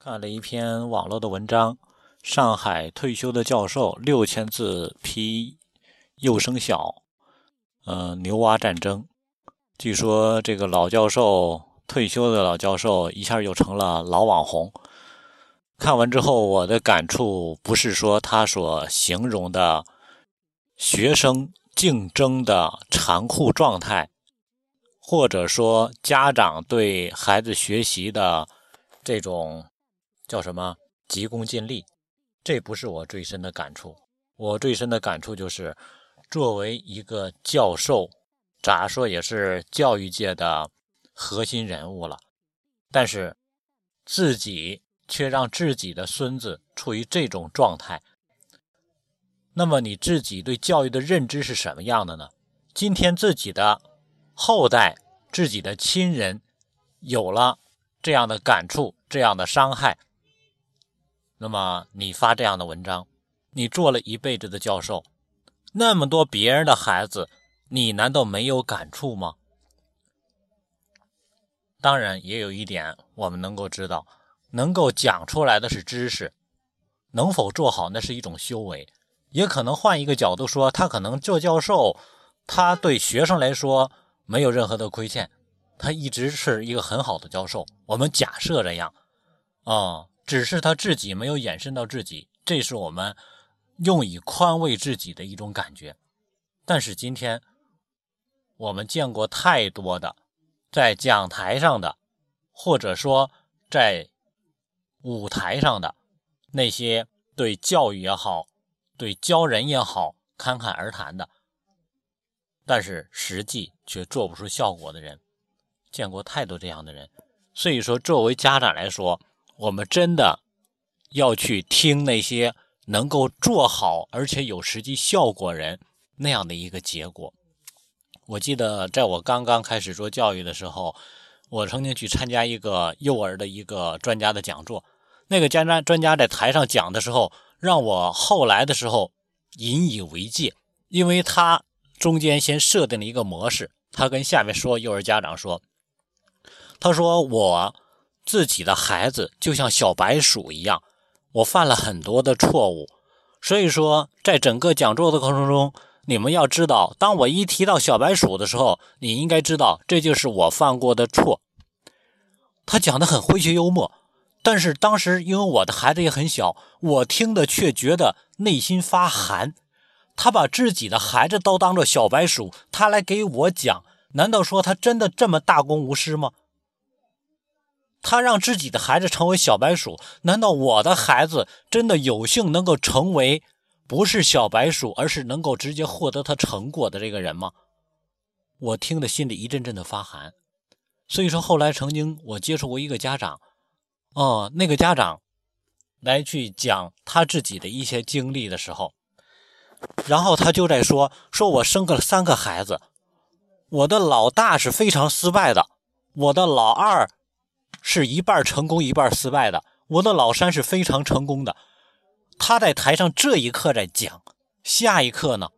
看了一篇网络的文章，上海退休的教授六千字批幼升小，呃，牛蛙战争。据说这个老教授退休的老教授一下又成了老网红。看完之后，我的感触不是说他所形容的学生竞争的残酷状态，或者说家长对孩子学习的这种。叫什么？急功近利，这不是我最深的感触。我最深的感触就是，作为一个教授，咋说也是教育界的核心人物了，但是自己却让自己的孙子处于这种状态。那么你自己对教育的认知是什么样的呢？今天自己的后代、自己的亲人有了这样的感触、这样的伤害。那么你发这样的文章，你做了一辈子的教授，那么多别人的孩子，你难道没有感触吗？当然，也有一点我们能够知道，能够讲出来的是知识，能否做好那是一种修为。也可能换一个角度说，他可能做教授，他对学生来说没有任何的亏欠，他一直是一个很好的教授。我们假设这样，啊。只是他自己没有延伸到自己，这是我们用以宽慰自己的一种感觉。但是今天我们见过太多的在讲台上的，或者说在舞台上的那些对教育也好、对教人也好侃侃而谈的，但是实际却做不出效果的人，见过太多这样的人。所以说，作为家长来说，我们真的要去听那些能够做好而且有实际效果人那样的一个结果。我记得在我刚刚开始做教育的时候，我曾经去参加一个幼儿的一个专家的讲座。那个专家专家在台上讲的时候，让我后来的时候引以为戒，因为他中间先设定了一个模式，他跟下面说幼儿家长说，他说我。自己的孩子就像小白鼠一样，我犯了很多的错误，所以说在整个讲座的过程中，你们要知道，当我一提到小白鼠的时候，你应该知道这就是我犯过的错。他讲的很诙谐幽默，但是当时因为我的孩子也很小，我听的却觉得内心发寒。他把自己的孩子都当做小白鼠，他来给我讲，难道说他真的这么大公无私吗？他让自己的孩子成为小白鼠，难道我的孩子真的有幸能够成为不是小白鼠，而是能够直接获得他成果的这个人吗？我听的心里一阵阵的发寒。所以说，后来曾经我接触过一个家长，哦，那个家长来去讲他自己的一些经历的时候，然后他就在说：说我生个三个孩子，我的老大是非常失败的，我的老二。是一半成功一半失败的。我的老三是非常成功的，他在台上这一刻在讲，下一刻呢，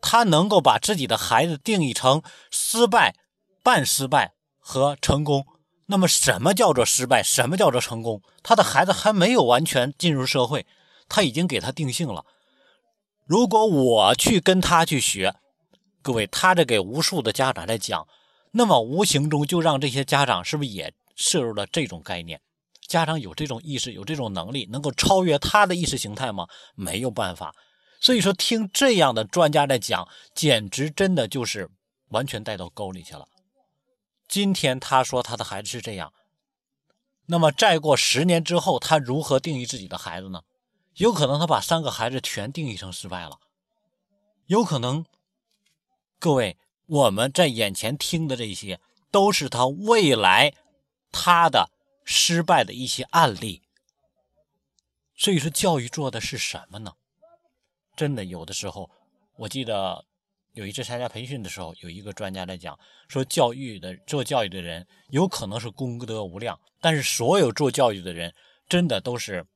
他能够把自己的孩子定义成失败、半失败和成功。那么，什么叫做失败？什么叫做成功？他的孩子还没有完全进入社会，他已经给他定性了。如果我去跟他去学，各位，他在给无数的家长在讲，那么无形中就让这些家长是不是也？摄入了这种概念，家长有这种意识，有这种能力，能够超越他的意识形态吗？没有办法。所以说，听这样的专家在讲，简直真的就是完全带到沟里去了。今天他说他的孩子是这样，那么再过十年之后，他如何定义自己的孩子呢？有可能他把三个孩子全定义成失败了，有可能。各位，我们在眼前听的这些，都是他未来。他的失败的一些案例，所以说教育做的是什么呢？真的有的时候，我记得有一次参加培训的时候，有一个专家在讲说，教育的做教育的人有可能是功德无量，但是所有做教育的人真的都是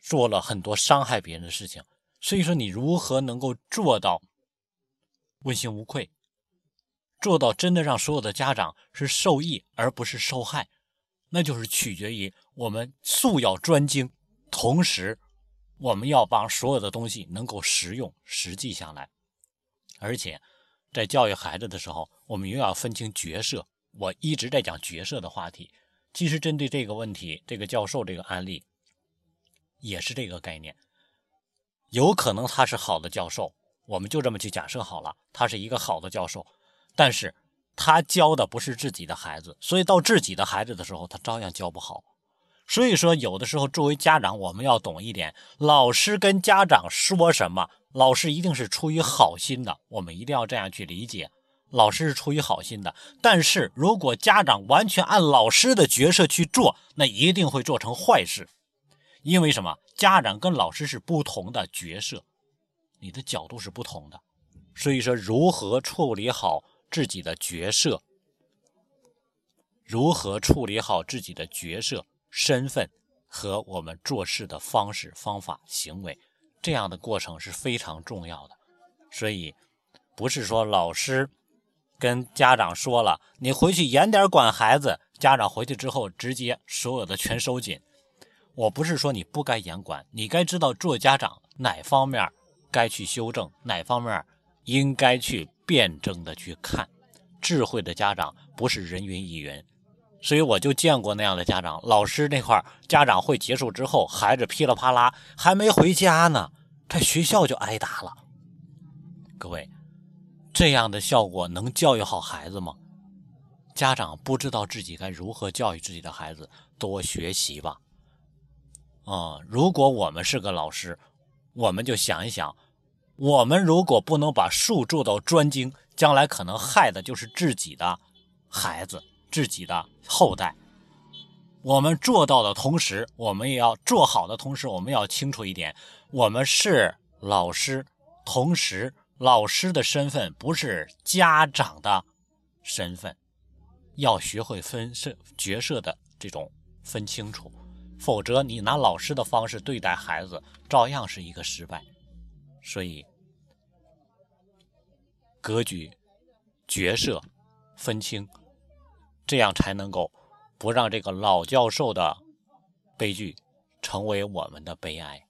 做了很多伤害别人的事情。所以说，你如何能够做到问心无愧？做到真的让所有的家长是受益而不是受害，那就是取决于我们素要专精，同时我们要把所有的东西能够实用实际下来。而且在教育孩子的时候，我们又要分清角色。我一直在讲角色的话题，其实针对这个问题，这个教授这个案例也是这个概念。有可能他是好的教授，我们就这么去假设好了，他是一个好的教授，但是他教的不是自己的孩子，所以到自己的孩子的时候，他照样教不好。所以说，有的时候作为家长，我们要懂一点，老师跟家长说什么，老师一定是出于好心的，我们一定要这样去理解，老师是出于好心的。但是如果家长完全按老师的角色去做，那一定会做成坏事。因为什么？家长跟老师是不同的角色，你的角度是不同的，所以说如何处理好自己的角色，如何处理好自己的角色、身份和我们做事的方式、方法、行为，这样的过程是非常重要的。所以，不是说老师跟家长说了，你回去严点管孩子，家长回去之后直接所有的全收紧。我不是说你不该严管，你该知道做家长哪方面该去修正，哪方面应该去辩证的去看。智慧的家长不是人云亦云，所以我就见过那样的家长。老师那块家长会结束之后，孩子噼里啪啦还没回家呢，在学校就挨打了。各位，这样的效果能教育好孩子吗？家长不知道自己该如何教育自己的孩子，多学习吧。啊，如果我们是个老师，我们就想一想，我们如果不能把术做到专精，将来可能害的就是自己的孩子、自己的后代。我们做到的同时，我们也要做好的同时，我们要清楚一点：我们是老师，同时老师的身份不是家长的身份，要学会分设角色的这种分清楚。否则，你拿老师的方式对待孩子，照样是一个失败。所以，格局、角色分清，这样才能够不让这个老教授的悲剧成为我们的悲哀。